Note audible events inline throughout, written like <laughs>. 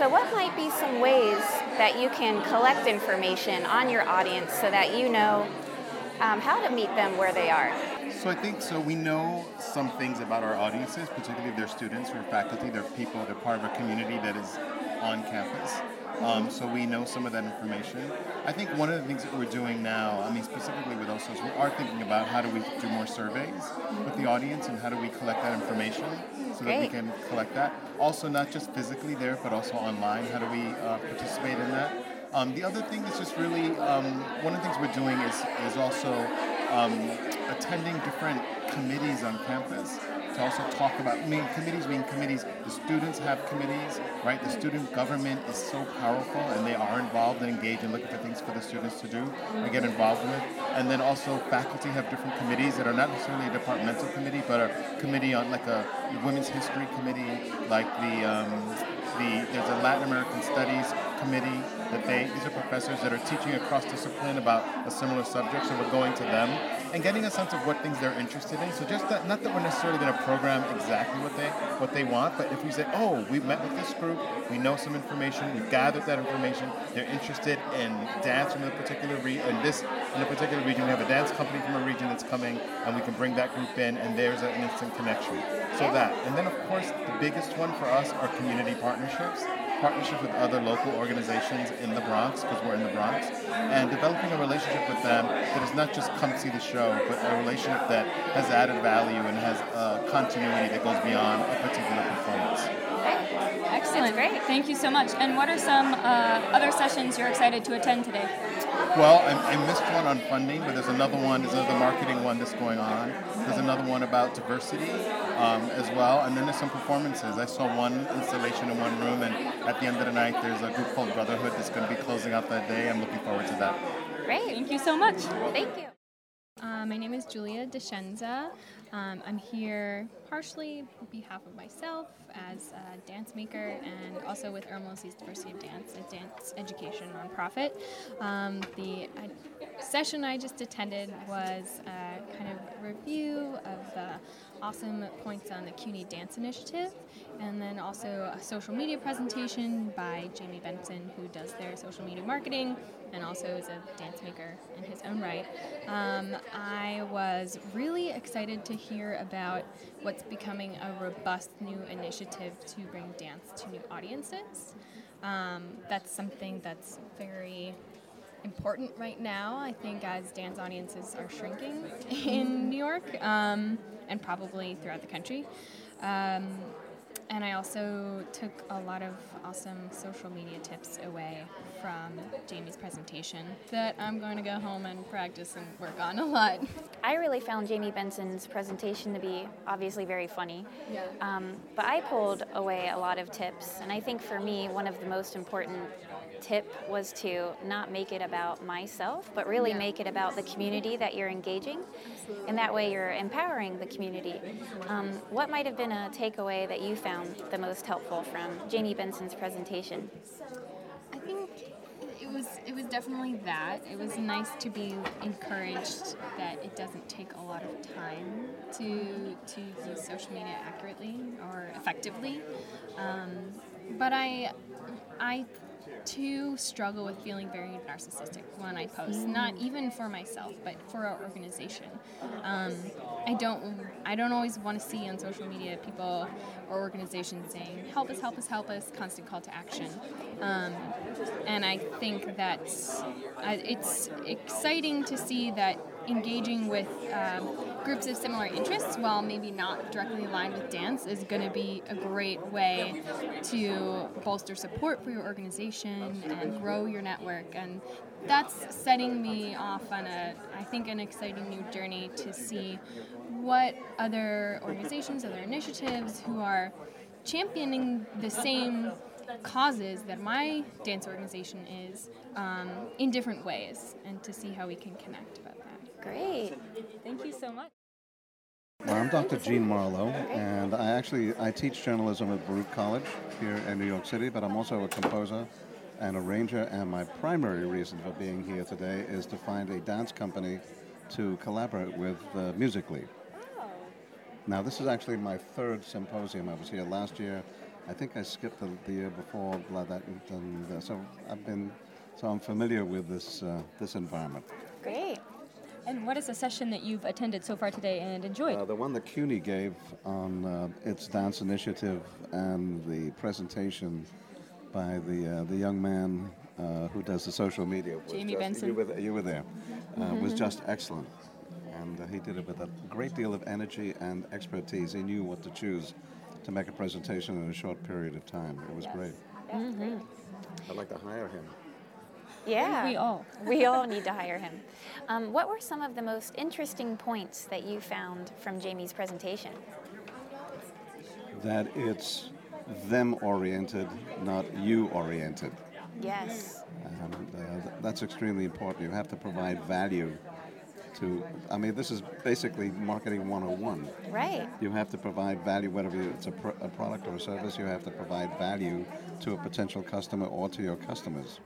So, what might be some ways that you can collect information on your audience so that you know um, how to meet them where they are? So I think so. We know some things about our audiences, particularly their students or faculty, they're people, they're part of a community that is on campus. Um, so we know some of that information. I think one of the things that we're doing now, I mean specifically with Hostos, we are thinking about how do we do more surveys with the audience and how do we collect that information so that we can collect that. Also, not just physically there, but also online. How do we uh, participate in that? Um, the other thing is just really um, one of the things we're doing is is also um, attending different committees on campus to also talk about. I mean, committees mean committees. The students have committees, right? The student government is so powerful, and they are involved and engaged and looking for things for the students to do and get involved with. And then also faculty have different committees that are not necessarily a departmental committee, but a committee on like a women's history committee, like the um, the there's a Latin American Studies committee that they these are professors that are teaching across discipline about a similar subject. So we're going to them and getting a sense of what things they're interested in. So just that, not that we're necessarily going to program exactly what they what they want, but if we say, oh, we've met with this group, we know some information, we've gathered that information, they're interested in dance from a particular region, in this in a particular region, we have a dance company from a region that's coming, and we can bring that group in, and there's an instant connection. So that, and then of course the biggest one for us are community partnerships partnerships with other local organizations in the Bronx, because we're in the Bronx, and developing a relationship with them that is not just come see the show, but a relationship that has added value and has a continuity that goes beyond a particular performance. Excellent. great. Thank you so much. And what are some uh, other sessions you're excited to attend today? Well, I, I missed one on funding, but there's another one, there's another marketing one that's going on. There's another one about diversity um, as well, and then there's some performances. I saw one installation in one room, and at the end of the night, there's a group called Brotherhood that's going to be closing out that day. I'm looking forward to that. Great. Thank you so much. Thank you. Uh, my name is Julia Descenza. Um, I'm here partially on behalf of myself as a dance maker and also with Ermosi's Diversity of Dance, a dance education nonprofit. Um, the uh, session I just attended was a kind of review of the awesome points on the CUNY Dance Initiative, and then also a social media presentation by Jamie Benson, who does their social media marketing and also is a dance maker in his own right. Um, I was really excited to hear about what's becoming a robust new initiative to bring dance to new audiences. Um, that's something that's very important right now, I think, as dance audiences are shrinking <laughs> in New York um, and probably throughout the country. Um, and I also took a lot of awesome social media tips away from Jamie's presentation that I'm going to go home and practice and work on a lot. I really found Jamie Benson's presentation to be obviously very funny. Yeah. Um, but I pulled away a lot of tips, and I think for me, one of the most important tip was to not make it about myself, but really Yeah. make it about the community that you're engaging. And that way you're empowering the community. Um, what might have been a takeaway that you found the most helpful from Jamie Benson's presentation? I think it was it was definitely that. It was nice to be encouraged that it doesn't take a lot of time to to use social media accurately or effectively. Um, but I I too struggle with feeling very narcissistic when I post. Not even for myself, but for our organization. Um, I don't I don't always want to see on social media people or organizations saying help us, help us, help us, constant call to action. Um, and I think that uh, it's exciting to see that engaging with um, groups of similar interests, while maybe not directly aligned with dance, is going to be a great way to bolster support for your organization and grow your network. And that's setting me off on a, I think, an exciting new journey to see what other organizations, other initiatives who are championing the same causes that my dance organization is um, in different ways and to see how we can connect about that. Great. Thank you so much. Well, I'm Dr. Gene Marlowe, and I actually I teach journalism at Baruch College here in New York City, but I'm also a composer and arranger, and my primary reason for being here today is to find a dance company to collaborate with uh, musically. Now, this is actually my third symposium. I was here last year, I think I skipped the, the year before blah, that, and uh, so I've been so I'm familiar with this uh, this environment. Great. And what is a session that you've attended so far today and enjoyed? Uh, the one that CUNY gave on uh, its dance initiative and the presentation by the uh, the young man uh, who does the social media. Jamie just- Benson. You were, th- you were there. Uh, was just excellent, and uh, he did it with a great deal of energy and expertise. He knew what to choose to make a presentation in a short period of time. It was great. I'd like to hire him. Yeah. we all. <laughs> We all need to hire him. Um, what were some of the most interesting points that you found from Jamie's presentation? That it's them oriented, not you oriented. Yes. And uh, that's extremely important. You have to provide value to, I mean, this is basically marketing 101. Right. You have to provide value, whether it's a, pr- a product or a service, you have to provide value to a potential customer or to your customers.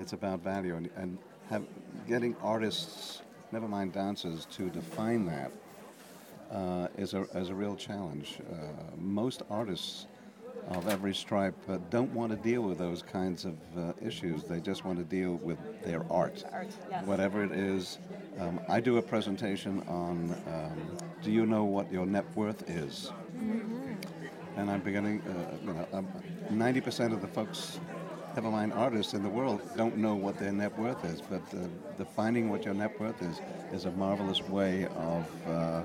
It's about value and, and have, getting artists, never mind dancers, to define that uh, is, a, is a real challenge. Uh, most artists of every stripe uh, don't want to deal with those kinds of uh, issues. They just want to deal with their art, Art, yes. whatever it is. Um, I do a presentation on um, do you know what your net worth is? And I'm beginning, uh, you know, um, 90% of the folks, never mind artists in the world, don't know what their net worth is. But uh, defining what your net worth is is a marvelous way of, uh,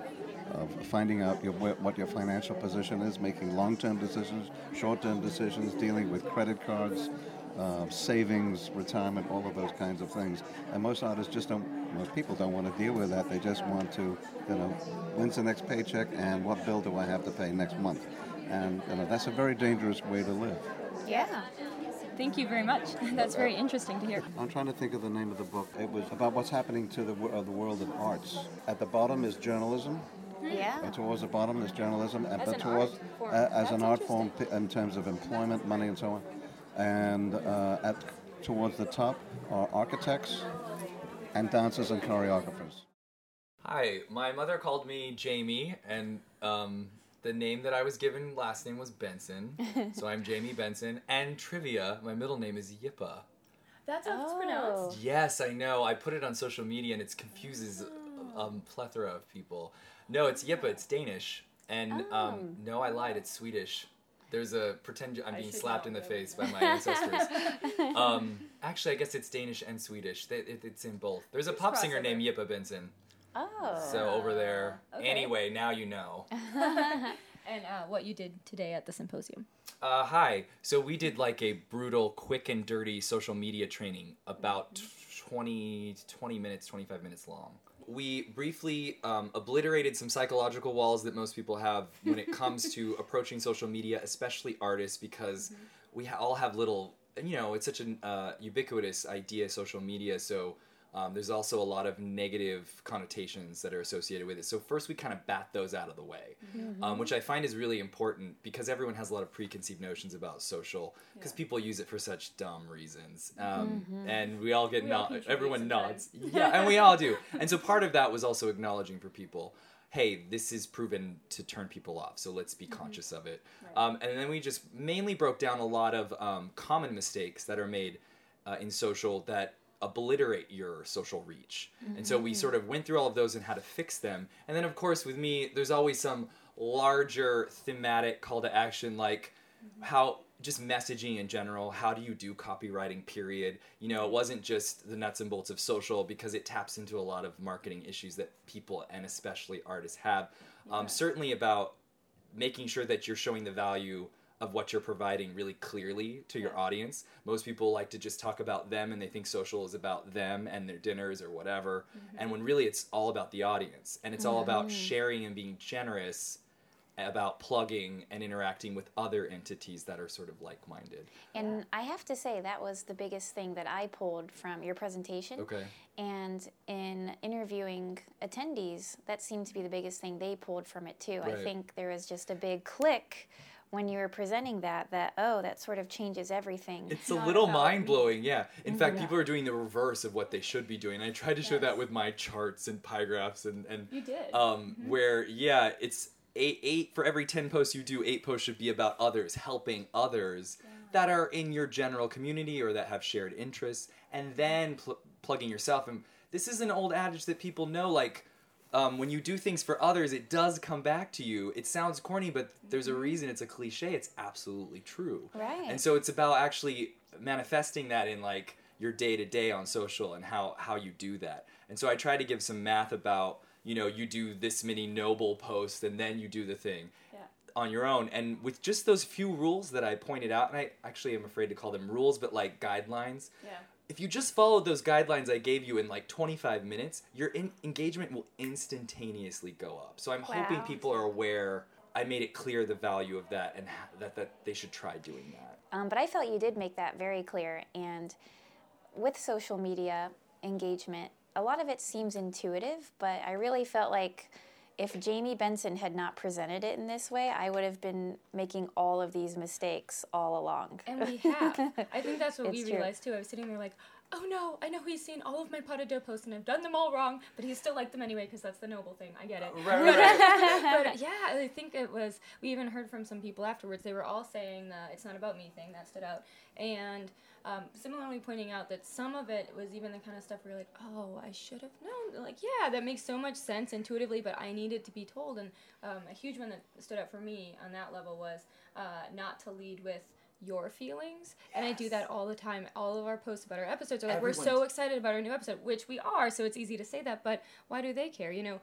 of finding out your, what your financial position is, making long-term decisions, short-term decisions, dealing with credit cards, uh, savings, retirement, all of those kinds of things. And most artists just don't, most people don't want to deal with that. They just want to, you know, when's the next paycheck and what bill do I have to pay next month? And you know, that's a very dangerous way to live. Yeah. Thank you very much. <laughs> That's very interesting to hear. I'm trying to think of the name of the book. It was about what's happening to the, wo- uh, the world of arts. At the bottom is journalism, Yeah. and towards the bottom is journalism, and As but an towards art form. uh, as an art form p- in terms of employment, money, and so on. And uh, at towards the top are architects and dancers and choreographers. Hi, my mother called me Jamie, and um, the name that I was given last name was Benson, so I'm <laughs> Jamie Benson. And trivia, my middle name is Yippa. That's how it's Oh. pronounced. Yes, I know. I put it on social media, and it confuses a um, plethora of people. No, it's Yippa. It's Danish, and um, no, I lied. It's Swedish. There's a pretend I'm being slapped in the face by my ancestors. <laughs> um, actually, I guess it's Danish and Swedish. They- it- It's in both. There's a pop singer named Yippa Benson. Oh. So over there. okay. Anyway, now you know. <laughs> <laughs> And uh, what you did today at the symposium. Uh, hi. So we did like a brutal, quick and dirty social media training, about 20, 20 minutes, 25 minutes long. We briefly um, obliterated some psychological walls that most people have when it comes to <laughs> approaching social media, especially artists, because we ha- all have little, you know, it's such an uh, ubiquitous idea, social media. So um, there's also a lot of negative connotations that are associated with it. So first, we kind of bat those out of the way, um, which I find is really important because everyone has a lot of preconceived notions about social because people use it for such dumb reasons, um, and we all get We nod. Everyone nods, <laughs> yeah, and we all do. And so part of that was also acknowledging for people. Hey, this is proven to turn people off, so let's be conscious of it. Um, and then we just mainly broke down a lot of um, common mistakes that are made uh, in social that obliterate your social reach. And so we sort of went through all of those and how to fix them. And then, of course, with me, there's always some larger thematic call to action, like how just messaging in general. How do you do copywriting, period? You know, it wasn't just the nuts and bolts of social because it taps into a lot of marketing issues that people and especially artists have. Um, certainly about making sure that you're showing the value of what you're providing really clearly to your audience. Most people like to just talk about them and they think social is about them and their dinners or whatever. Mm-hmm. And when really it's all about the audience and it's all about mm. sharing and being generous about plugging and interacting with other entities that are sort of like-minded. And I have to say, that was the biggest thing that I pulled from your presentation. Okay. And in interviewing attendees, that seemed to be the biggest thing they pulled from it too. I think there was just a big click when you were presenting that, that, oh, that sort of changes everything. It's a little mind blowing, yeah. In fact, people are doing the reverse of what they should be doing. I tried to show that with my charts and pie graphs and and You did. um, where yeah, it's eight eight for every 10 posts you do eight posts should be about others helping others that are in your general community or that have shared interests and then pl- plugging yourself and this is an old adage that people know like um, when you do things for others it does come back to you it sounds corny but there's a reason it's a cliche it's absolutely true Right. and so it's about actually manifesting that in like your day to day on social and how how you do that. And so I try to give some math about you know you do this many noble posts and then you do the thing Yeah. on your own and with just those few rules that I pointed out and I actually am afraid to call them rules but like guidelines Yeah. If you just followed those guidelines I gave you in like 25 minutes, your in- engagement will instantaneously go up. So I'm hoping people are aware. I made it clear the value of that and ha- that that they should try doing that. Um, but I felt you did make that very clear. And with social media engagement, a lot of it seems intuitive, but I really felt like if Jamie Benson had not presented it in this way, I would have been making all of these mistakes all along. And we have. I think that's <laughs> what we It's true. realized too. I was sitting there like, oh no, I know he's seen all of my Pod de Deux posts and I've done them all wrong, but he still liked them anyway because that's the noble thing. I get it. Right, uh, <laughs> right, right. but uh, yeah, I think it was. We even heard from some people afterwards. They were all saying that it's not about me thing that stood out, and um, similarly pointing out that some of it was even the kind of stuff where you're like, oh, I should have known. Like, yeah, that makes so much sense intuitively, but I needed to be told. And um, a huge one that stood out for me on that level was uh, not to lead with your feelings. And i do that all the time. All of our posts about our episodes are like we're so excited about our new episode which we are so it's easy to say that but why do they care you know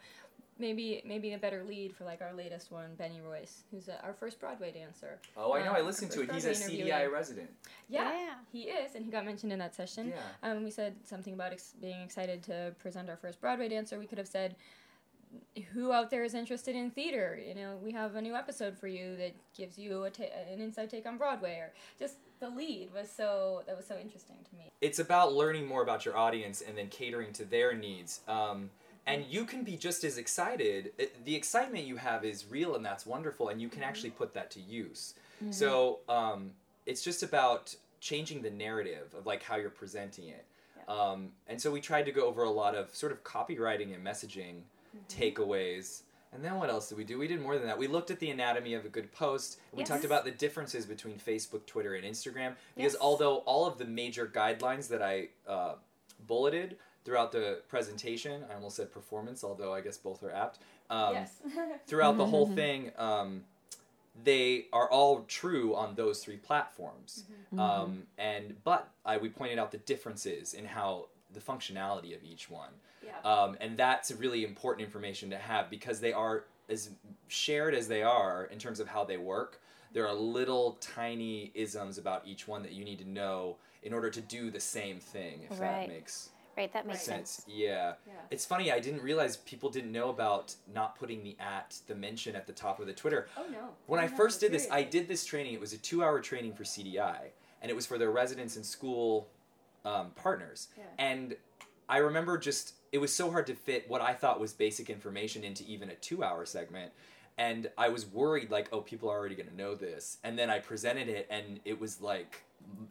maybe maybe a better lead for like our latest one, Benny Royce, who's uh our first Broadway dancer. Oh, I know. Um, I listened to first it. He's a Broadway CDI resident. Yeah, Yeah. he is, and he got mentioned in that session. Yeah. Um, we said something about ex- being excited to present our first Broadway dancer. We could have said, "Who out there is interested in theater? You know, we have a new episode for you that gives you a ta- an inside take on Broadway." Or just the lead was so that was so interesting to me. it's about learning more about your audience and then catering to their needs. Um, and you can be just as excited. The excitement you have is real and that's wonderful, and you can actually put that to use. So um, it's just about changing the narrative of like how you're presenting it. Um, and so we tried to go over a lot of sort of copywriting and messaging takeaways. And then what else did we do? We did more than that. We looked at the anatomy of a good post. We Yes. talked about the differences between Facebook, Twitter, and Instagram. Because Yes. although all of the major guidelines that I uh, bulleted throughout the presentation, I almost said performance, although I guess both are apt. Um, <laughs> throughout the whole <laughs> thing, um, they are all true on those three platforms. Um, and but I, we pointed out the differences in how the functionality of each one. Yeah. Um, and that's really important information to have because they are as shared as they are in terms of how they work. There are little tiny isms about each one that you need to know in order to do the same thing. If that Right. makes Right, that makes sense. sense. Yeah. Yeah. It's funny. I didn't realize people didn't know about not putting the at the mention at the top of the Twitter. Oh no. When I No, first did this, I did this training. It was a two-hour training for CDI, and it was for their residents and school um, partners. Yeah. And I remember just it was so hard to fit what I thought was basic information into even a two-hour segment. And I was worried, like, oh, people are already going to know this. And then I presented it, and it was like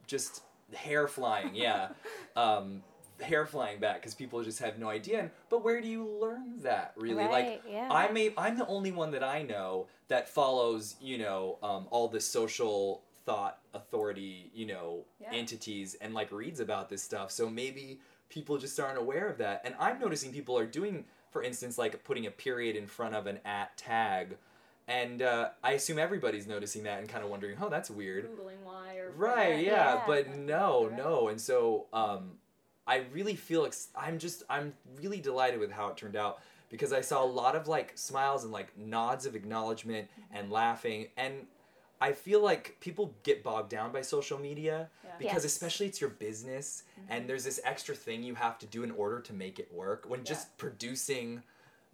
just hair flying. Yeah, <laughs> um, hair flying back because people just have no idea. And, but where do you learn that? Really, like Right, yeah. I'm a, I'm the only one that I know that follows, you know, um, all the social thought authority, you know, Yeah. entities and like reads about this stuff. So maybe people just aren't aware of that. And I'm noticing people are doing, for instance, like putting a period in front of an at tag. And uh, I assume everybody's noticing that and kind of wondering, oh, that's weird. Googling why or Right, yeah, Yeah. but no, Right. no. And so um, I really feel ex- I'm just I'm really delighted with how it turned out because I saw a lot of like smiles and like nods of acknowledgement and laughing and I feel like people get bogged down by social media Yeah. because Yes. especially it's your business and there's this extra thing you have to do in order to make it work when just producing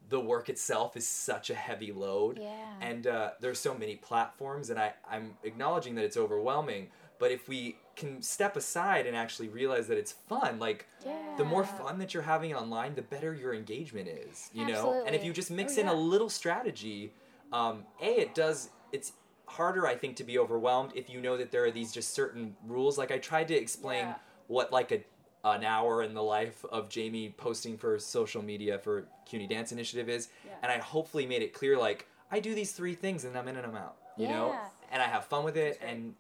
the work itself is such a heavy load Yeah. and uh, there's so many platforms and I, i'm acknowledging that it's overwhelming but if we can step aside and actually realize that it's fun like the more fun that you're having online the better your engagement is you know and if you just mix Oh, in yeah. a little strategy um, a it does it's harder i think to be overwhelmed if you know that there are these just certain rules like i tried to explain Yeah. what like a an hour in the life of Jamie posting for social media for CUNY Dance Initiative is, Yeah. and I hopefully made it clear like I do these three things and I'm in and I'm out. You know, and I have fun with it, and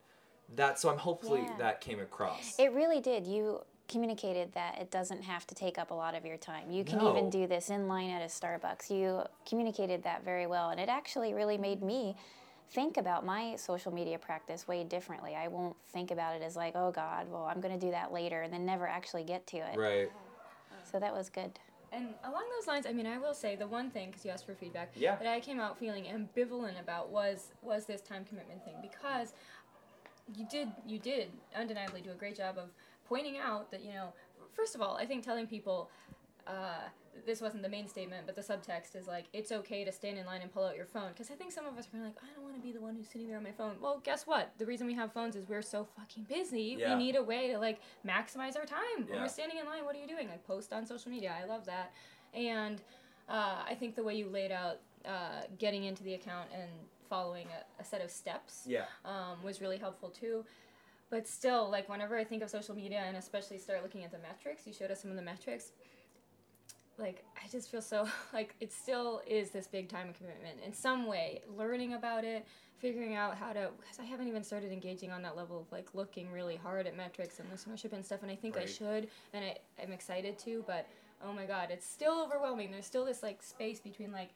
that's so I'm hopefully Yeah. that came across. It really did. You communicated that it doesn't have to take up a lot of your time. You can No. even do this in line at a Starbucks. You communicated that very well, and it actually really made me think about my social media practice way differently. I won't think about it as like, oh God, well, I'm going to do that later, and then never actually get to it. right. So that was good. And along those lines, I mean, I will say the one thing, because you asked for feedback, Yeah. that I came out feeling ambivalent about was was this time commitment thing because you did you did undeniably do a great job of pointing out that you know first of all I think telling people uh, this wasn't the main statement but the subtext is like it's okay to stand in line and pull out your phone. Because I think some of us are like I don't want to be the one who's sitting there on my phone. Well guess what? The reason we have phones is we're so fucking busy. Yeah. we need a way to like maximize our time. Yeah. when we're standing in line what are you doing? Like post on social media. I love that. And uh, I think the way you laid out uh, getting into the account and following a, a set of steps Yeah. um, was really helpful too. But still, like whenever I think of social media and especially start looking at the metrics, you showed us some of the metrics. Like I just feel so <laughs> like it still is this big time commitment in some way. Learning about it, figuring out how to because I haven't even started engaging on that level of like looking really hard at metrics and listenership and stuff. And I think I should, and I, I'm excited to. But oh my god, it's still overwhelming. There's still this like space between like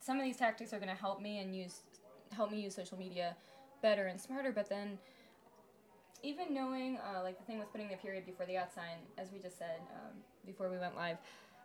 some of these tactics are going to help me and use help me use social media better and smarter but then even knowing uh, like the thing with putting the period before the at sign as we just said um, before we went live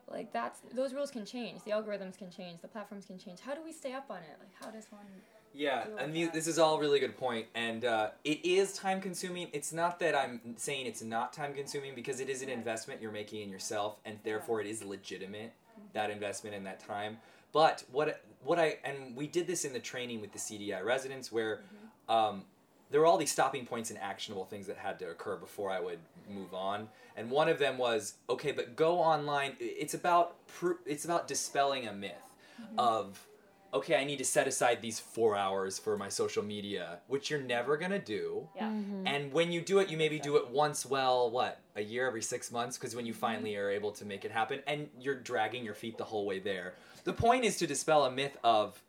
like that's those rules can change. The algorithms can change. The platforms can change. How do we stay up on it? Like how does one Yeah, and with the, this is all really good point, and uh, it is time consuming. It's not that I'm saying it's not time consuming because it is an investment you're making in yourself, and therefore it is legitimate that investment and that time. But what what I and we did this in the training with the CDI residents where mm-hmm. um, there were all these stopping points and actionable things that had to occur before I would move on. And one of them was okay, but go online. It's about it's about dispelling a myth mm-hmm. of okay, I need to set aside these four hours for my social media, which you're never gonna do. Yeah. Mm-hmm. And when you do it, you maybe do it once, well, what, a year every six months? Because when you finally are able to make it happen, and you're dragging your feet the whole way there. The point is to dispel a myth of,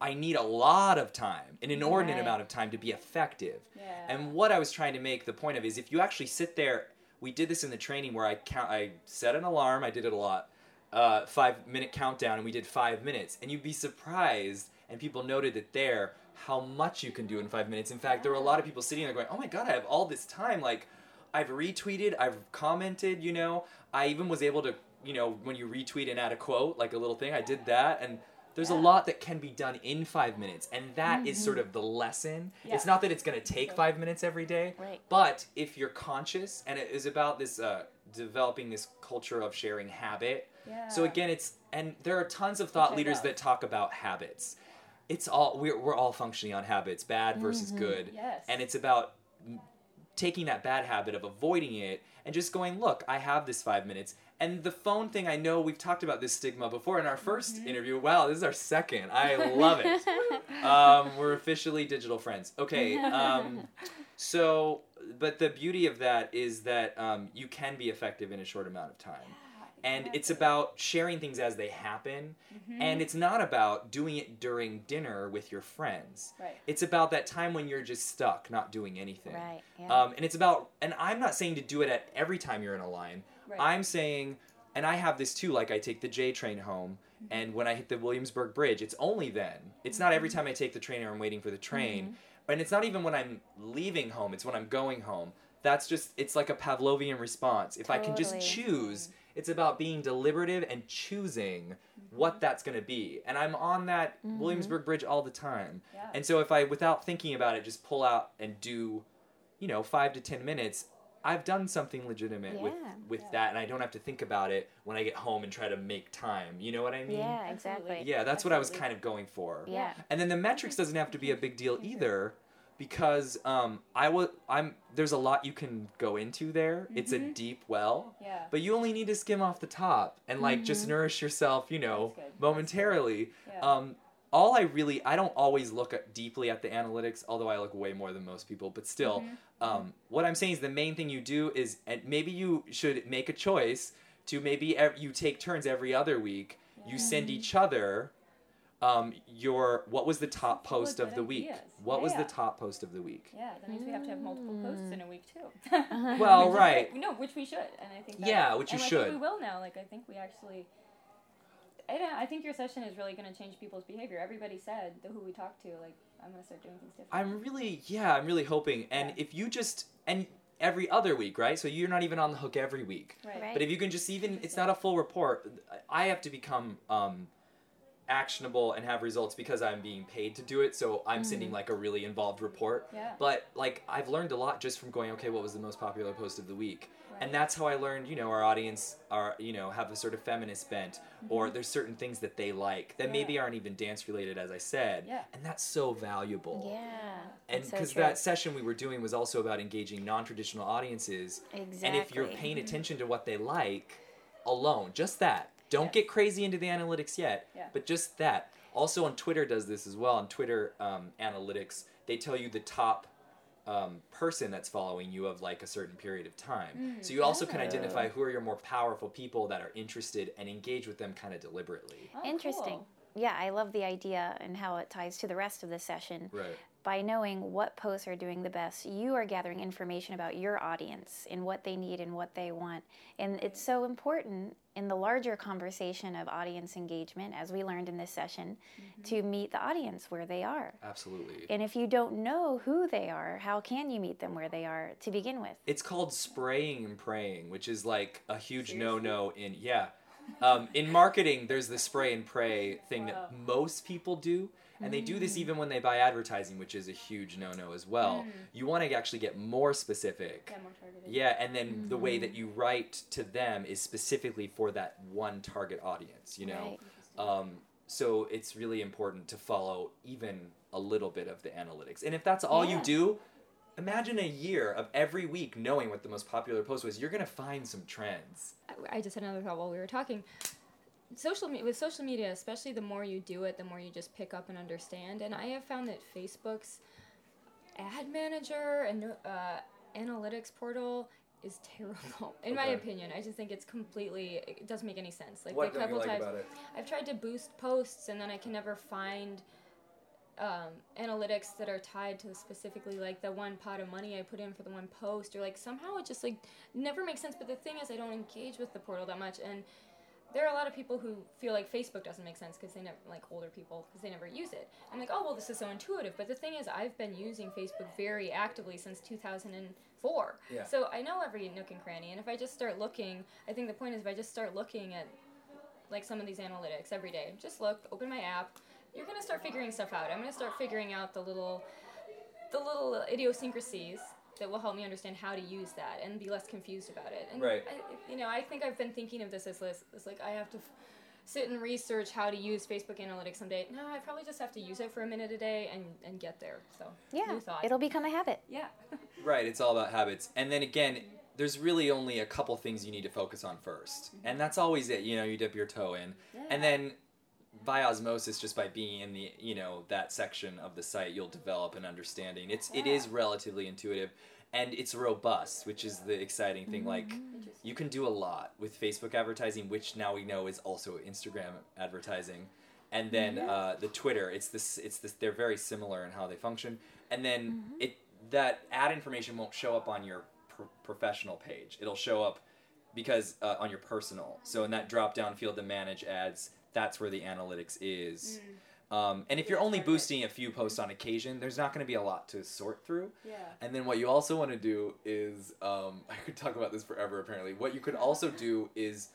I need a lot of time, an inordinate Right. amount of time to be effective. Yeah. And what I was trying to make the point of is if you actually sit there, we did this in the training where I count, I set an alarm, I did it a lot, uh, five minute countdown, and we did five minutes, and you'd be surprised, and people noted that there how much you can do in five minutes. In fact, there were a lot of people sitting there going, "Oh my god, I have all this time!" Like, I've retweeted, I've commented, you know, I even was able to, you know, when you retweet and add a quote, like a little thing, I did that, and there's a lot that can be done in five minutes, and that is sort of the lesson. It's not that it's going to take five minutes every day, Right. but if you're conscious, and it is about this uh, developing this culture of sharing habit. yeah. So again, it's and there are tons of thought leaders that talk about habits. It's all we're we're all functioning on habits, bad versus good, Yes. and it's about taking that bad habit of avoiding it and just going, look, I have this five minutes. And the phone thing, I know we've talked about this stigma before in our 1st interview. Wow, this is our second. I <laughs> love it. <laughs> um, we're officially digital friends. Okay. Um, <laughs> so, but the beauty of that is that um, you can be effective in a short amount of time. And it's about sharing things as they happen. And it's not about doing it during dinner with your friends. Right. It's about that time when you're just stuck, not doing anything. Right. Yeah. Um, and it's about, and I'm not saying to do it at every time you're in a line. Right. I'm saying, and I have this too, like I take the J train home, Mm-hmm. and when I hit the Williamsburg Bridge, it's only then. It's not Mm-hmm. every time I take the train or I'm waiting for the train. And it's not even when I'm leaving home, it's when I'm going home. That's just, it's like a Pavlovian response. If I can just choose, it's about being deliberative and choosing Mm-hmm. what that's going to be. And I'm on that Williamsburg Bridge all the time. Yeah. And so if I, without thinking about it, just pull out and do, you know, five to ten minutes, I've done something legitimate with Yeah. with Yeah. that, and I don't have to think about it when I get home and try to make time. You know what I mean? yeah. Exactly. Yeah, that's what I was kind of going for. Yeah. And then the metrics doesn't have to be a big deal <laughs> either, because um, I will. I'm there's a lot you can go into there. It's a Mm-hmm. deep well. Yeah. But you only need to skim off the top and like just nourish yourself, you know, That's good. That's good. momentarily. Yeah. Um, all I really, I don't always look at deeply at the analytics, although I look way more than most people. But still, Mm-hmm. um, what I'm saying is the main thing you do is, and maybe you should make a choice to maybe ev- you take turns every other week. You send each other um, your what was the top post of the week? ideas. What was Yeah. the top post of the week? Yeah, that means we have to have multiple posts in a week too. Well, <laughs> is right. great. No, which we should, and I think. That, Yeah, which you should. Think we will now. Like I think we actually. I, don't, I think your session is really going to change people's behavior. Everybody said the who we talked to, like I'm going to start doing things different. I'm really, yeah, I'm really hoping. And Yeah. if you just, and every other week, right? So you're not even on the hook every week. right. Right. But if you can just even, it's not a full report. I have to become um, actionable and have results because I'm being paid to do it. So I'm sending like a really involved report. Yeah. But like I've learned a lot just from going, okay, what was the most popular post of the week? And that's how I learned, you know, our audience are, you know, have a sort of feminist bent, or there's certain things that they like that maybe Mm-hmm. Aren't even dance related, as I said. Yeah. And that's so valuable. Yeah. And that's so because that session we were doing was also about engaging non-traditional audiences, Exactly. and if you're paying attention to what they like, alone, just that. Don't get crazy into the analytics yet, Yeah. but just that. Also, on Twitter does this as well. On Twitter um, analytics, they tell you the top um, person that's following you of like a certain period of time. Mm. So you also can Oh. identify who are your more powerful people that are interested and engage with them kind of deliberately. Oh, Interesting. cool. Yeah, I love the idea and how it ties to the rest of the session. Right. By knowing what posts are doing the best, you are gathering information about your audience and what they need and what they want. And it's so important in the larger conversation of audience engagement, as we learned in this session, to meet the audience where they are. Absolutely. And if you don't know who they are, how can you meet them where they are to begin with? It's called spraying and praying, which is like a huge no-no in yeah. <laughs> Um, in marketing, there's the spray and pray thing Wow. that most people do, and they do this mm. even when they buy advertising, which is a huge no-no as well. Mm. You want to actually get more specific. Yeah, more targeted. Yeah, and then the way mm-hmm. that you write to them is specifically for that one target audience, you know? Um, so it's really important to follow even a little bit of the analytics. And if that's all you do, imagine a year of every week knowing what the most popular post was. You're going to find some trends. I just had another thought while we were talking. Social me- with social media, especially the more you do it, the more you just pick up and understand. And I have found that Facebook's ad manager and uh, analytics portal is terrible, <laughs> in my opinion. I just think it's completely. It doesn't make any sense. Like What the couple like times? I've tried to boost posts and then I can never find um, analytics that are tied to specifically like the one pot of money I put in for the one post or like somehow it just like never makes sense. But the thing is, I don't engage with the portal that much and. There are a lot of people who feel like Facebook doesn't make sense because they never like older people because they never use it. I'm like, oh well, this is so intuitive. But the thing is, I've been using Facebook very actively since 2004. Yeah. So I know every nook and cranny. And if I just start looking, I think the point is if I just start looking at like some of these analytics every day. Just look, open my app. You're gonna start figuring stuff out. I'm gonna start figuring out the little, the little idiosyncrasies that will help me understand how to use that and be less confused about it. And Right. I, you know, I think I've been thinking of this as this, as like I have to. F- Sit and research how to use Facebook Analytics someday. No, I probably just have to use it for a minute a day and, and get there. So Yeah, new thought. it'll become a habit. yeah. <laughs> Right, it's all about habits. And then again, there's really only a couple things you need to focus on 1st mm-hmm. And that's always it, you know, you dip your toe in. And then by osmosis just by being in the, you know, that section of the site, you'll develop an understanding. It's it is relatively intuitive and it's robust, which is the exciting thing like you can do a lot with Facebook advertising, which now we know is also Instagram advertising. And then uh, the Twitter, it's this, it's this. They're very similar in how they function. And then it that ad information won't show up on your pro- professional page. It'll show up because uh, on your personal. So in that drop down field to manage ads, that's where the analytics is. Um, and if you're only boosting a few posts on occasion, there's not going to be a lot to sort through. Yeah. And then what you also want to do is, um, <laughs> I could talk about this forever apparently. What you could also <laughs> do is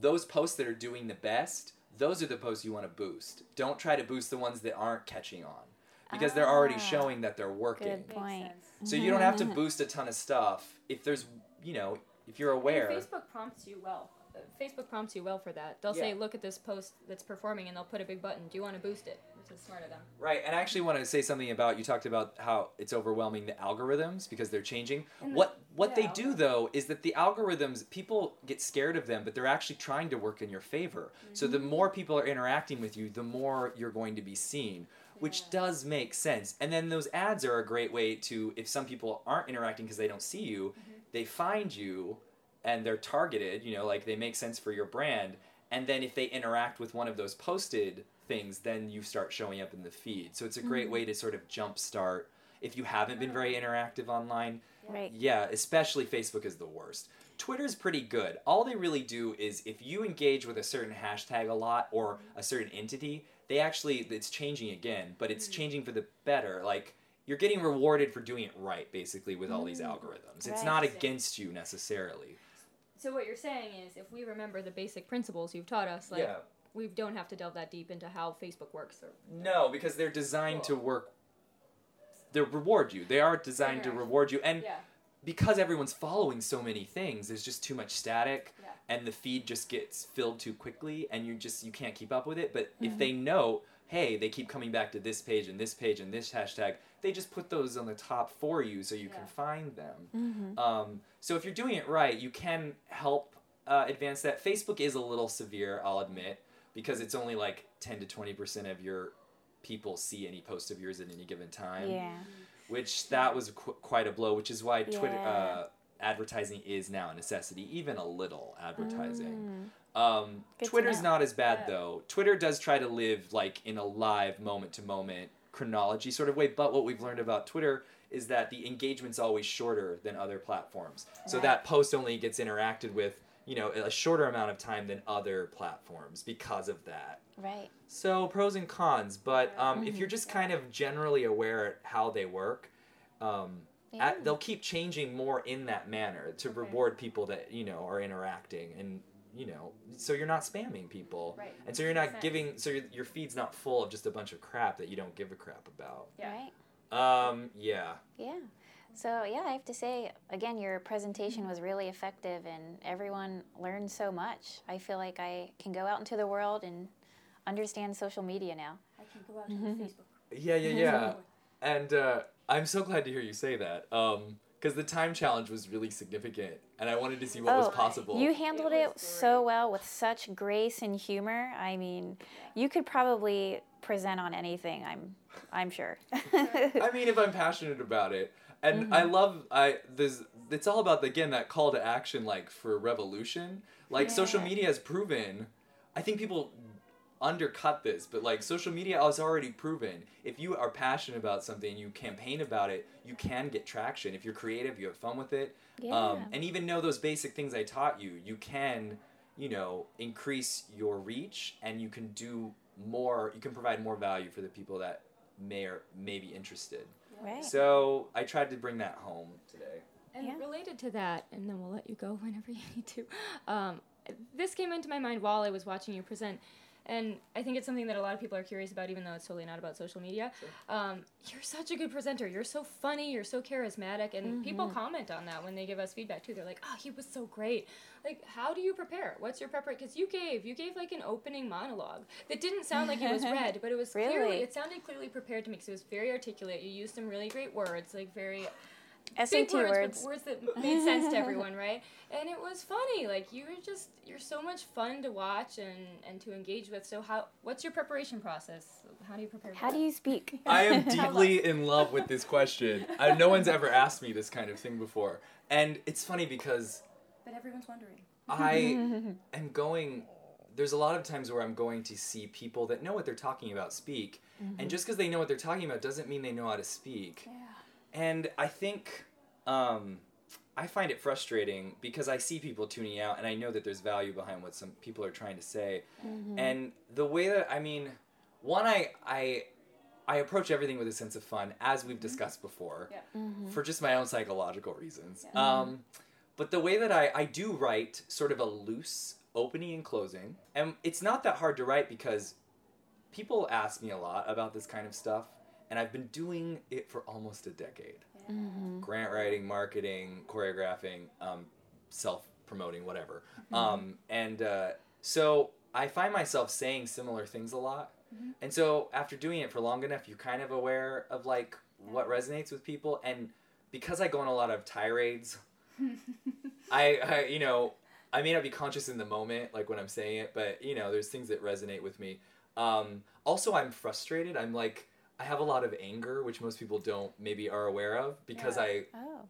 those posts that are doing the best, those are the posts you want to boost. Don't try to boost the ones that aren't catching on because they're already Ah, showing that they're working. Good Makes point. So you don't have to boost a ton of stuff if there's, you know, if you're aware. And Facebook prompts you well. Facebook prompts you well for that. They'll say, "Look at this post that's performing," and they'll put a big button. Do you want to boost it? Which is smart of them. Right, and I actually want to say something about you talked about how it's overwhelming the algorithms because they're changing. And the- what what they yeah. do though is that the algorithms people get scared of them, but they're actually trying to work in your favor. So Mm-hmm. the more people are interacting with you, the more you're going to be seen, which does make sense. And then those ads are a great way to if some people aren't interacting because they don't see you, Mm-hmm. they find you and they're targeted, you know, like they make sense for your brand. And then if they interact with one of those posted things, then you start showing up in the feed. So it's a great mm-hmm. way to sort of jumpstart if you haven't been very mm-hmm. interactive online. Right. Yeah, especially Facebook is the worst. Twitter's pretty good. All they really do is if you engage with a certain hashtag a lot or mm-hmm. a certain entity, they actually it's changing again, but it's changing for the better. Like you're getting rewarded for doing it right basically with all these algorithms. It's Right. not against you necessarily. So what you're saying is, if we remember the basic principles you've taught us, like Yeah. we don't have to delve that deep into how Facebook works. Or No, because they're designed to work. They reward you. They are designed to reward you, and yeah, because everyone's following so many things, there's just too much static, Yeah. and the feed just gets filled too quickly, and you just you can't keep up with it. But if mm-hmm. they know, hey, they keep coming back to this page and this page and this hashtag, they just put those on the top for you so you can find them. Mm-hmm. Um, so if you're doing it right, you can help uh, advance that. Facebook is a little severe, I'll admit, because it's only like 10 to 20 percent of your people see any post of yours at any given time. Yeah. Which that was qu- quite a blow. Which is why Twitter Yeah. uh, advertising is now a necessity, even a little advertising. Mm. Um, Twitter's not as bad Yeah. though. Twitter does try to live like in a live moment to moment chronology sort of way, but what we've learned about Twitter is that the engagement's always shorter than other platforms. So Right. that post only gets interacted with, you know, a shorter amount of time than other platforms because of that. Right. So pros and cons, but um, if Mhm. you're just kind of generally aware at how they work, um, Yeah. at, they'll keep changing more in that manner to reward people that you know are interacting and you know so you're not spamming people Right. and so you're not sense. giving so your, your feed's not full of just a bunch of crap that you don't give a crap about Yeah. Right. um yeah Yeah. So yeah, I have to say again, your presentation was really effective, and everyone learned so much. I feel like I can go out into the world and understand social media now. I can go out to Facebook. yeah yeah yeah <laughs> and uh, i'm so glad to hear you say that um because the time challenge was really significant and i wanted to see what Oh, was possible You handled It it, so well with such grace and humor. I mean, you could probably present on anything. I'm, I'm sure. I mean, if I'm passionate about it, and I mm-hmm. love, I there's, it's all about again that call to action, like for revolution. Like social media has proven, I think people undercut this, but like social media has already proven if you are passionate about something, you campaign about it, you can get traction. If you're creative, you have fun with it, yeah. um, and even know those basic things I taught you, you can, you know, increase your reach, and you can do more. You can provide more value for the people that may or may be interested. right. So I tried to bring that home today. And Yeah. related to that, and then we'll let you go <laughs> whenever you need to. Um, this came into my mind while I was watching you present, and I think it's something that a lot of people are curious about, even though it's totally not about social media. Um, you're such a good presenter. You're so funny. You're so charismatic, and people comment on that when they give us feedback too. They're like, "Oh, he was so great." Like, how do you prepare? What's your preparation? Because you gave you gave like an opening monologue that didn't sound like it was <laughs> read, but it was clearly Really? it sounded clearly prepared to me. 'cause it was very articulate. You used some really great words, like very SAT big words, words. but words that made sense to everyone, right? <laughs> And it was funny. Like you were just you're so much fun to watch and and to engage with. So how what's your preparation process? How do you prepare? How do you speak? <laughs> I am <laughs> deeply in love with this question. I, no one's ever asked me this kind of thing before, and it's funny because But everyone's wondering. I am going. There's a lot of times where I'm going to see people that know what they're talking about speak, and mm-hmm. just because they know what they're talking about doesn't mean they know how to speak. Yeah. And I think um, I find it frustrating because I see people tuning out, and I know that there's value behind what some people are trying to say. And the way that I mean, one, I I I approach everything with a sense of fun, as we've discussed before, Yeah. for just my own psychological reasons. Um, but the way that I, I do write sort of a loose opening and closing, and it's not that hard to write because people ask me a lot about this kind of stuff, and I've been doing it for almost a decade. Mm-hmm. Grant writing, marketing, choreographing, um, self promoting, whatever. Um, and uh, so I find myself saying similar things a lot. And so after doing it for long enough, you're kind of aware of like what resonates with people. And because I go on a lot of tirades, <laughs> I, I, you know, I may not be conscious in the moment, like when I'm saying it, but you know, there's things that resonate with me. Um, also, I'm frustrated. I'm like, I have a lot of anger, which most people don't maybe are aware of because Yeah. I Oh.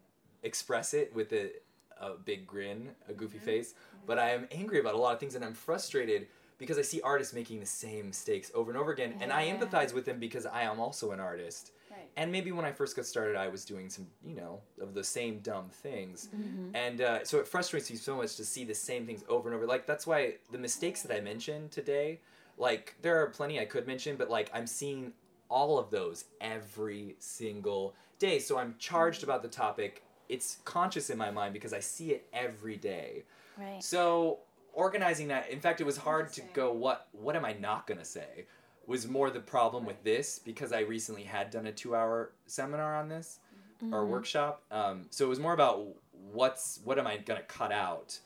express it with a, a big grin, a goofy face. But I am angry about a lot of things and I'm frustrated because I see artists making the same mistakes over and over again, and I empathize with them because I am also an artist. Right. And maybe when I first got started, I was doing some, you know, of the same dumb things. Mm-hmm. And uh, so it frustrates me so much to see the same things over and over. Like, that's why the mistakes that I mentioned today, like, there are plenty I could mention, but like, I'm seeing all of those every single day. So I'm charged about the topic. It's conscious in my mind because I see it every day. Right. So organizing that, in fact, it was hard to go. What what am I not gonna say? Was more the problem with this because I recently had done a two-hour seminar on this or workshop. Um, so it was more about what's what am I gonna cut out.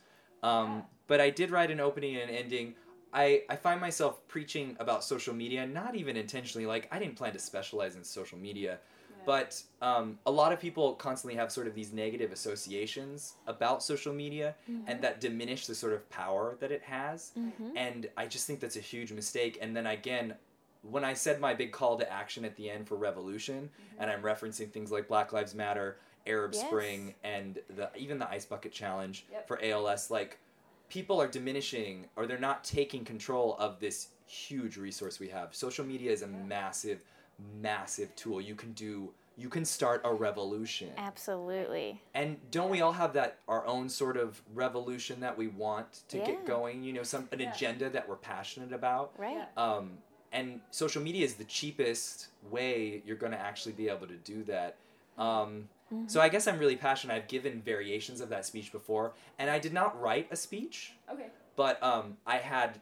Um, but I did write an opening and an ending. I, I find myself preaching about social media, not even intentionally. Like I didn't plan to specialize in social media, but um, a lot of people constantly have sort of these negative associations about social media, and that diminish the sort of power that it has. Mm-hmm. And I just think that's a huge mistake. And then again, when I said my big call to action at the end for revolution, and I'm referencing things like Black Lives Matter, Arab Yes. Spring, and the even the Ice Bucket Challenge Yep. for ALS, like people are diminishing or they're not taking control of this huge resource we have. Social media is a massive, massive tool. You can do you can start a revolution. Absolutely. And don't we all have that our own sort of revolution that we want to Yeah. get going? You know, some an Yeah. agenda that we're passionate about. Right. Um, and social media is the cheapest way you're going to actually be able to do that. Um, Mm-hmm. So I guess I'm really passionate. I've given variations of that speech before, and I did not write a speech, Okay. but um, I had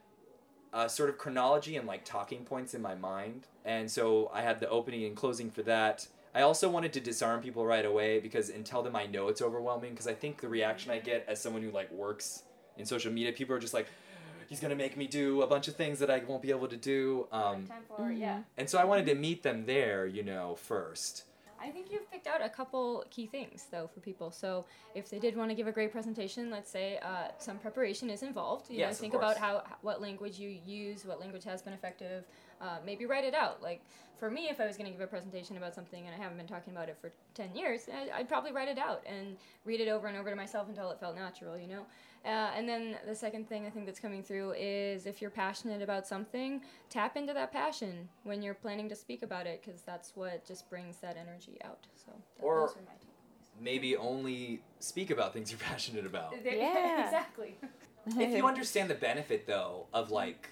a sort of chronology and like talking points in my mind, and so I had the opening and closing for that. I also wanted to disarm people right away because and tell them I know it's overwhelming because I think the reaction I get as someone who like works in social media, people are just like, he's gonna make me do a bunch of things that I won't be able to do. Um, Time for yeah. and so I wanted to meet them there, you know, first. I think you've picked out a couple key things though for people. So if they did want to give a great presentation, let's say uh, some preparation is involved. You know, Yes, of think about how what language you use, what language has been effective. Uh, maybe write it out. Like for me, if I was going to give a presentation about something and I haven't been talking about it for ten years, I- I'd probably write it out and read it over and over to myself until it felt natural. You know. Uh, and then the second thing I think that's coming through is if you're passionate about something, tap into that passion when you're planning to speak about it because that's what just brings that energy out. So that, Or- those are my Maybe only speak about things you're <laughs> passionate about. <laughs> Yeah. <laughs> exactly. if you understand the benefit though of like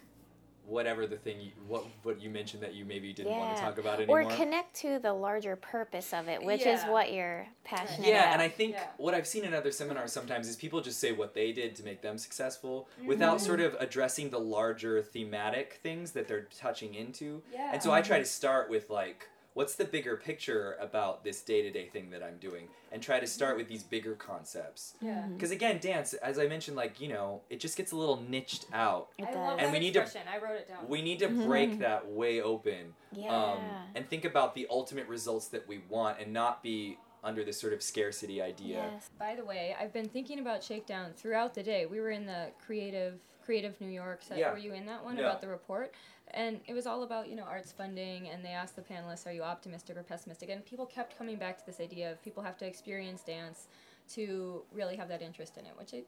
whatever the thing you, what what you mentioned that you maybe didn't want to talk about anymore. Or connect to the larger purpose of it, which is what you're passionate yeah, about. and I think Yeah. what I've seen in other seminars sometimes is people just say what they did to make them successful Mm-hmm. without sort of addressing the larger thematic things that they're touching into. Yeah. And so I try to start with like what's the bigger picture about this day-to-day thing that I'm doing and try to start with these bigger concepts. Yeah. Because again, dance, as I mentioned, like, you know, it just gets a little niched out. It I love And that we need to- I wrote it down. We need to break that way open yeah. um, and think about the ultimate results that we want and not be under this sort of scarcity idea. yes. By the way, I've been thinking about Shakedown throughout the day. We were in the creative creative New York set. Yeah. Were you in that one Yeah. about the report? And it was all about, you know, arts funding and they asked the panelists, are you optimistic or pessimistic? And people kept coming back to this idea of people have to experience dance to really have that interest in it, which I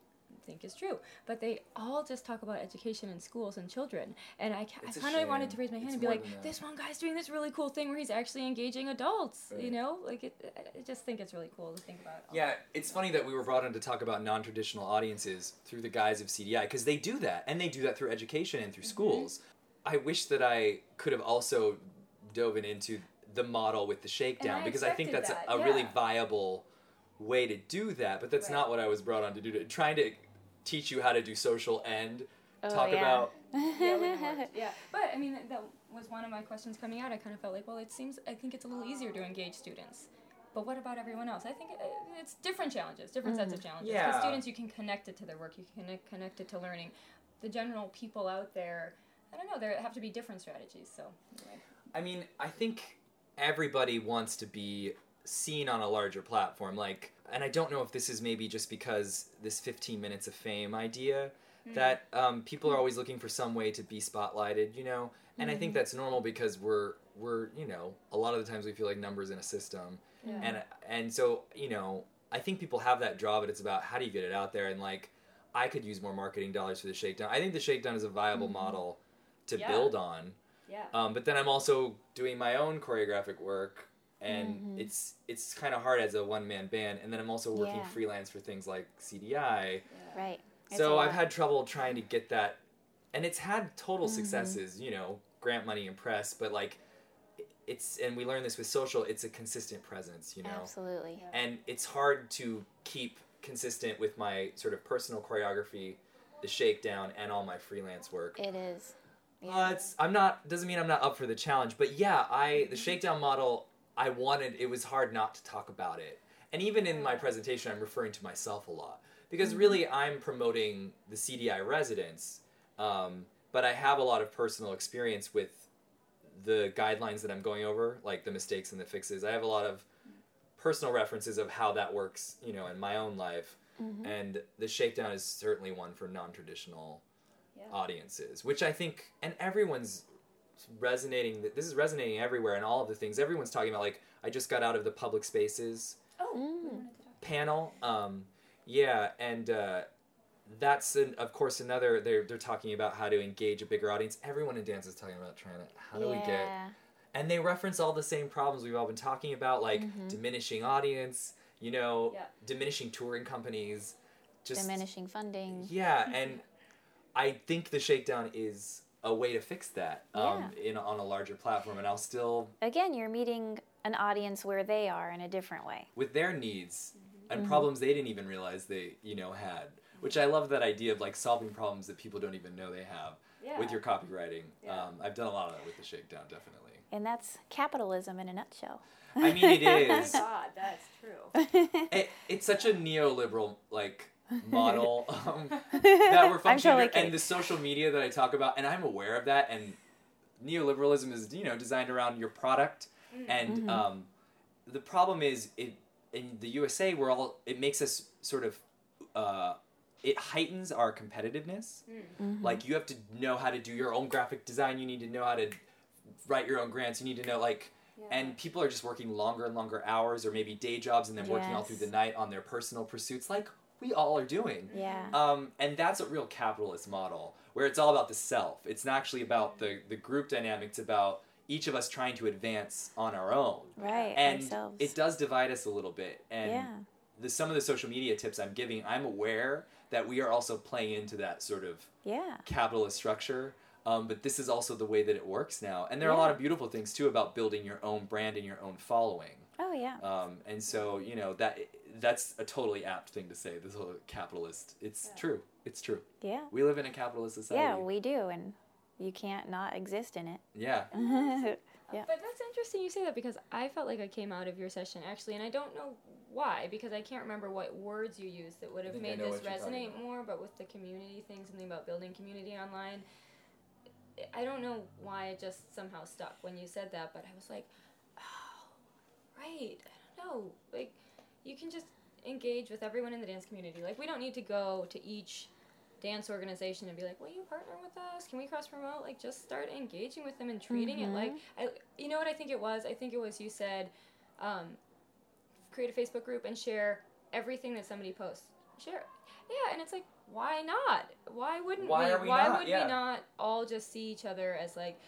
think is true. But they all just talk about education and schools and children. And I, ca- I kind of wanted to raise my hand It's and be like, this one guy's doing this really cool thing where he's actually engaging adults. You know, like it, I- just think it's really cool to think about. all Yeah, it's funny that we were brought on to talk about non traditional audiences through the guise of CDI because they do that, and they do that through education and through Mm-hmm. schools. I wish that I could have also dove into the model with the shakedown I because I think that's expected a, a that, really viable way to do that, but that's Right. not what I was brought on to do. Trying to teach you how to do social and Oh, talk yeah. about <laughs> yeah, yeah. But I mean, that- that was one of my questions coming out. I kind of felt like, well, it seems I think it's a little easier to oh. engage students. But what about everyone else? I think uh, it's different challenges, different sets of mm-hmm. challenges. Yeah. For students, you can connect it to their work. You can connect, connect it to learning. The general people out there, I don't know. There have to be different strategies. So anyway. I mean, I think everybody wants to be seen on a larger platform. Like, and I don't know if this is maybe just because this 15 minutes of fame idea that um, people are always looking for some way to be spotlighted, you know. And I think that's normal because we're we're you know a lot of the times we feel like numbers in a system, Yeah. and and so you know I think people have that draw, but it's about how do you get it out there and like. I could use more marketing dollars for the shakedown. I think the shakedown is a viable model to Yeah. build on. Yeah. Um, but then I'm also doing my own choreographic work, and Mhm. it's it's kind of hard as a one man band. And then I'm also working Yeah. freelance for things like CDI. Right. It's so I've had trouble trying to get that, and it's had total Mm-hmm. successes. You know, grant money and press, but like, it's and we learned this with social. It's a consistent presence. You know, Absolutely. Yeah. and it's hard to keep consistent with my sort of personal choreography, the shakedown, and all my freelance work. It is. Uh, it's I'm not doesn't mean I'm not up for the challenge, but yeah, I the shakedown model I wanted it was hard not to talk about it. And even in my presentation I'm referring to myself a lot because really I'm promoting the CDI residents. Um, but I have a lot of personal experience with the guidelines that I'm going over, like the mistakes and the fixes. I have a lot of personal references of how that works, you know, in my own life. Mm-hmm. And the shakedown is certainly one for non-traditional Yeah. audiences, which I think, and everyone's resonating. This is resonating everywhere, and all of the things everyone's talking about. Like I just got out of the public spaces Oh, Mm. wanted to talk. panel. Um, yeah, and uh, that's an, of course another. They're they're talking about how to engage a bigger audience. Everyone in dance is talking about trying to how do we get and they reference all the same problems we've all been talking about, like diminishing audience, you know, Yeah. diminishing touring companies, just Diminishing funding. yeah, and I think the shakedown is a way to fix that um, in on a larger platform, and I'll still Again, you're meeting an audience where they are in a different way. with their needs and Mm-hmm. problems they didn't even realize they you know had. Which I love that idea of like solving problems that people don't even know they have Yeah. with your copywriting. Yeah. Um, I've done a lot of that with the shakedown, definitely. And that's capitalism in a nutshell. I mean, it <laughs> is. God, that's true. <laughs> it, it's such a neoliberal like <laughs> model um, <laughs> that we're functioning totally under, and the social media that I talk about, and I'm aware of that. And neoliberalism is you know designed around your product, and Mm-hmm. um, the problem is it in the USA we're all it makes us sort of uh, it heightens our competitiveness. Mm-hmm. Like you have to know how to do your own graphic design. You need to know how to write your own grants. You need to know like and people are just working longer and longer hours or maybe day jobs and then working all through the night on their personal pursuits like we all are doing Yeah. um, and that's a real capitalist model where it's all about the self it's not actually about the, the group dynamic it's about each of us trying to advance on our own Right. and ourselves. it does divide us a little bit and Yeah. the, some of the social media tips i'm giving i'm aware that we are also playing into that sort of Yeah. capitalist structure. Um, but this is also the way that it works now. And there are a lot of beautiful things too about building your own brand and your own following. Oh yeah. Um, and so you know that that's a totally apt thing to say. This whole capitalist. It's true. It's true. Yeah. We live in a capitalist society. Yeah, we do, and you can't not exist in it. yeah. <laughs> Yeah. But that's interesting you say that because I felt like I came out of your session actually, and I don't know why because I can't remember what words you used that would have made this what you're talking resonate more. But with the community thing, something about building community online, I don't know why it just somehow stuck when you said that. But I was like, oh, right. I don't know. Like, you can just engage with everyone in the dance community. Like, we don't need to go to each dance organization and be like, "Will you partner with us? Can we cross promote?" Like, just start engaging with them and treating it like, I, you know what I think it was. I think it was you said, um, create a Facebook group and share everything that somebody posts. Share, yeah, and it's like, why not? Why wouldn't Why we? are we why not? would Yeah. we not all just see each other as like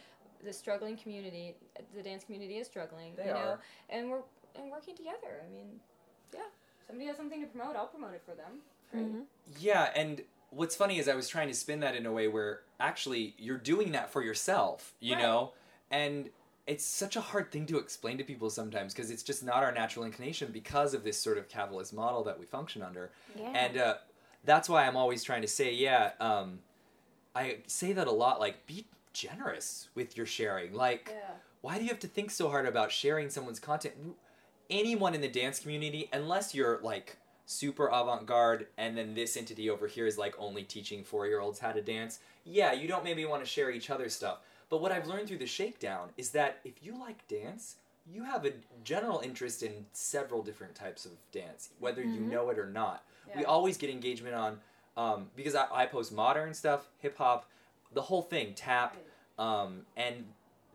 the struggling community? The dance community is struggling, They you know, are. and we're and working together. I mean, yeah. Somebody has something to promote, I'll promote it for them. Great. Yeah, and what's funny is I was trying to spin that in a way where actually you're doing that for yourself, you Right. know? And it's such a hard thing to explain to people sometimes because it's just not our natural inclination because of this sort of capitalist model that we function under. Yeah. And uh, that's why I'm always trying to say, yeah, um, I say that a lot like, be generous with your sharing. Like, Yeah. why do you have to think so hard about sharing someone's content? Anyone in the dance community, unless you're like super avant garde and then this entity over here is like only teaching four year olds how to dance, yeah, you don't maybe want to share each other's stuff. But what I've learned through the shakedown is that if you like dance, you have a general interest in several different types of dance, whether you know it or not. We always get engagement on, um, because I, I post modern stuff, hip hop, the whole thing, tap, um, and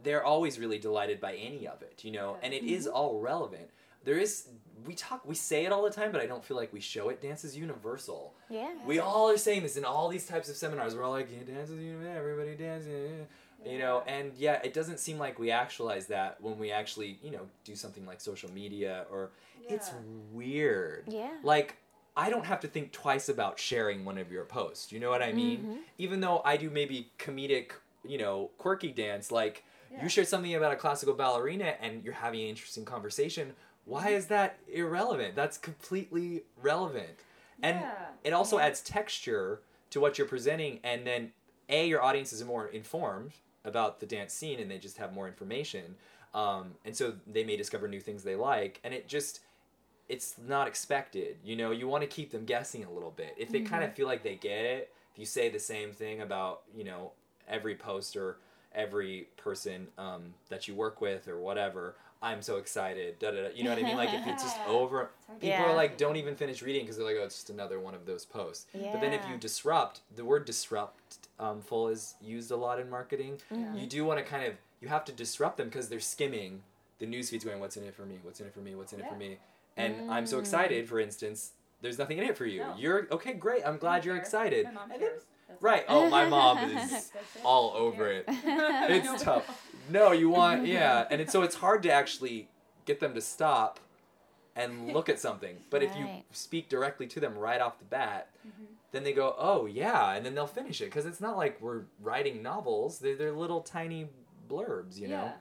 they're always really delighted by any of it, you know, and it is all relevant. There is we talk we say it all the time, but I don't feel like we show it. Dance is universal. Yeah. We all are saying this in all these types of seminars. We're all like, yeah, dance is universal. Everybody dances. You know, and yeah, it doesn't seem like we actualize that when we actually, you know, do something like social media or it's weird. Yeah. Like I don't have to think twice about sharing one of your posts. You know what I mean? Mm-hmm. Even though I do maybe comedic, you know, quirky dance, like Yeah. you share something about a classical ballerina and you're having an interesting conversation. Why Mm-hmm. is that irrelevant? That's completely relevant. And Yeah. it also adds texture to what you're presenting and then A, your audience is more informed about the dance scene and they just have more information. Um, and so they may discover new things they like and it just it's not expected. You know, you want to keep them guessing a little bit. If they kind of feel like they get it, if you say the same thing about, you know, every post or every person um, that you work with or whatever, I'm so excited. Da, da, da. You know what I mean? Like if it's just <laughs> over, people to are like, don't even finish reading because they're like, oh, it's just another one of those posts. But then if you disrupt, the word disrupt um, full is used a lot in marketing. Mm-hmm. You do want to kind of, you have to disrupt them because they're skimming the newsfeeds going, what's in it for me? What's in it for me? What's in it for me? And I'm Mm. so excited, for instance, there's nothing in it for you. No. You're, okay, great. I'm glad you're care. excited. My mom cares. Right. Oh, my <laughs> mom is all over it. <laughs> It's tough. No, you want, <laughs> yeah. And it's, so it's hard to actually get them to stop and look at something. But if you speak directly to them right off the bat, Mm-hmm. then they go, oh, yeah. And then they'll finish it because it's not like we're writing novels, they're, they're little tiny blurbs, you know? Yeah.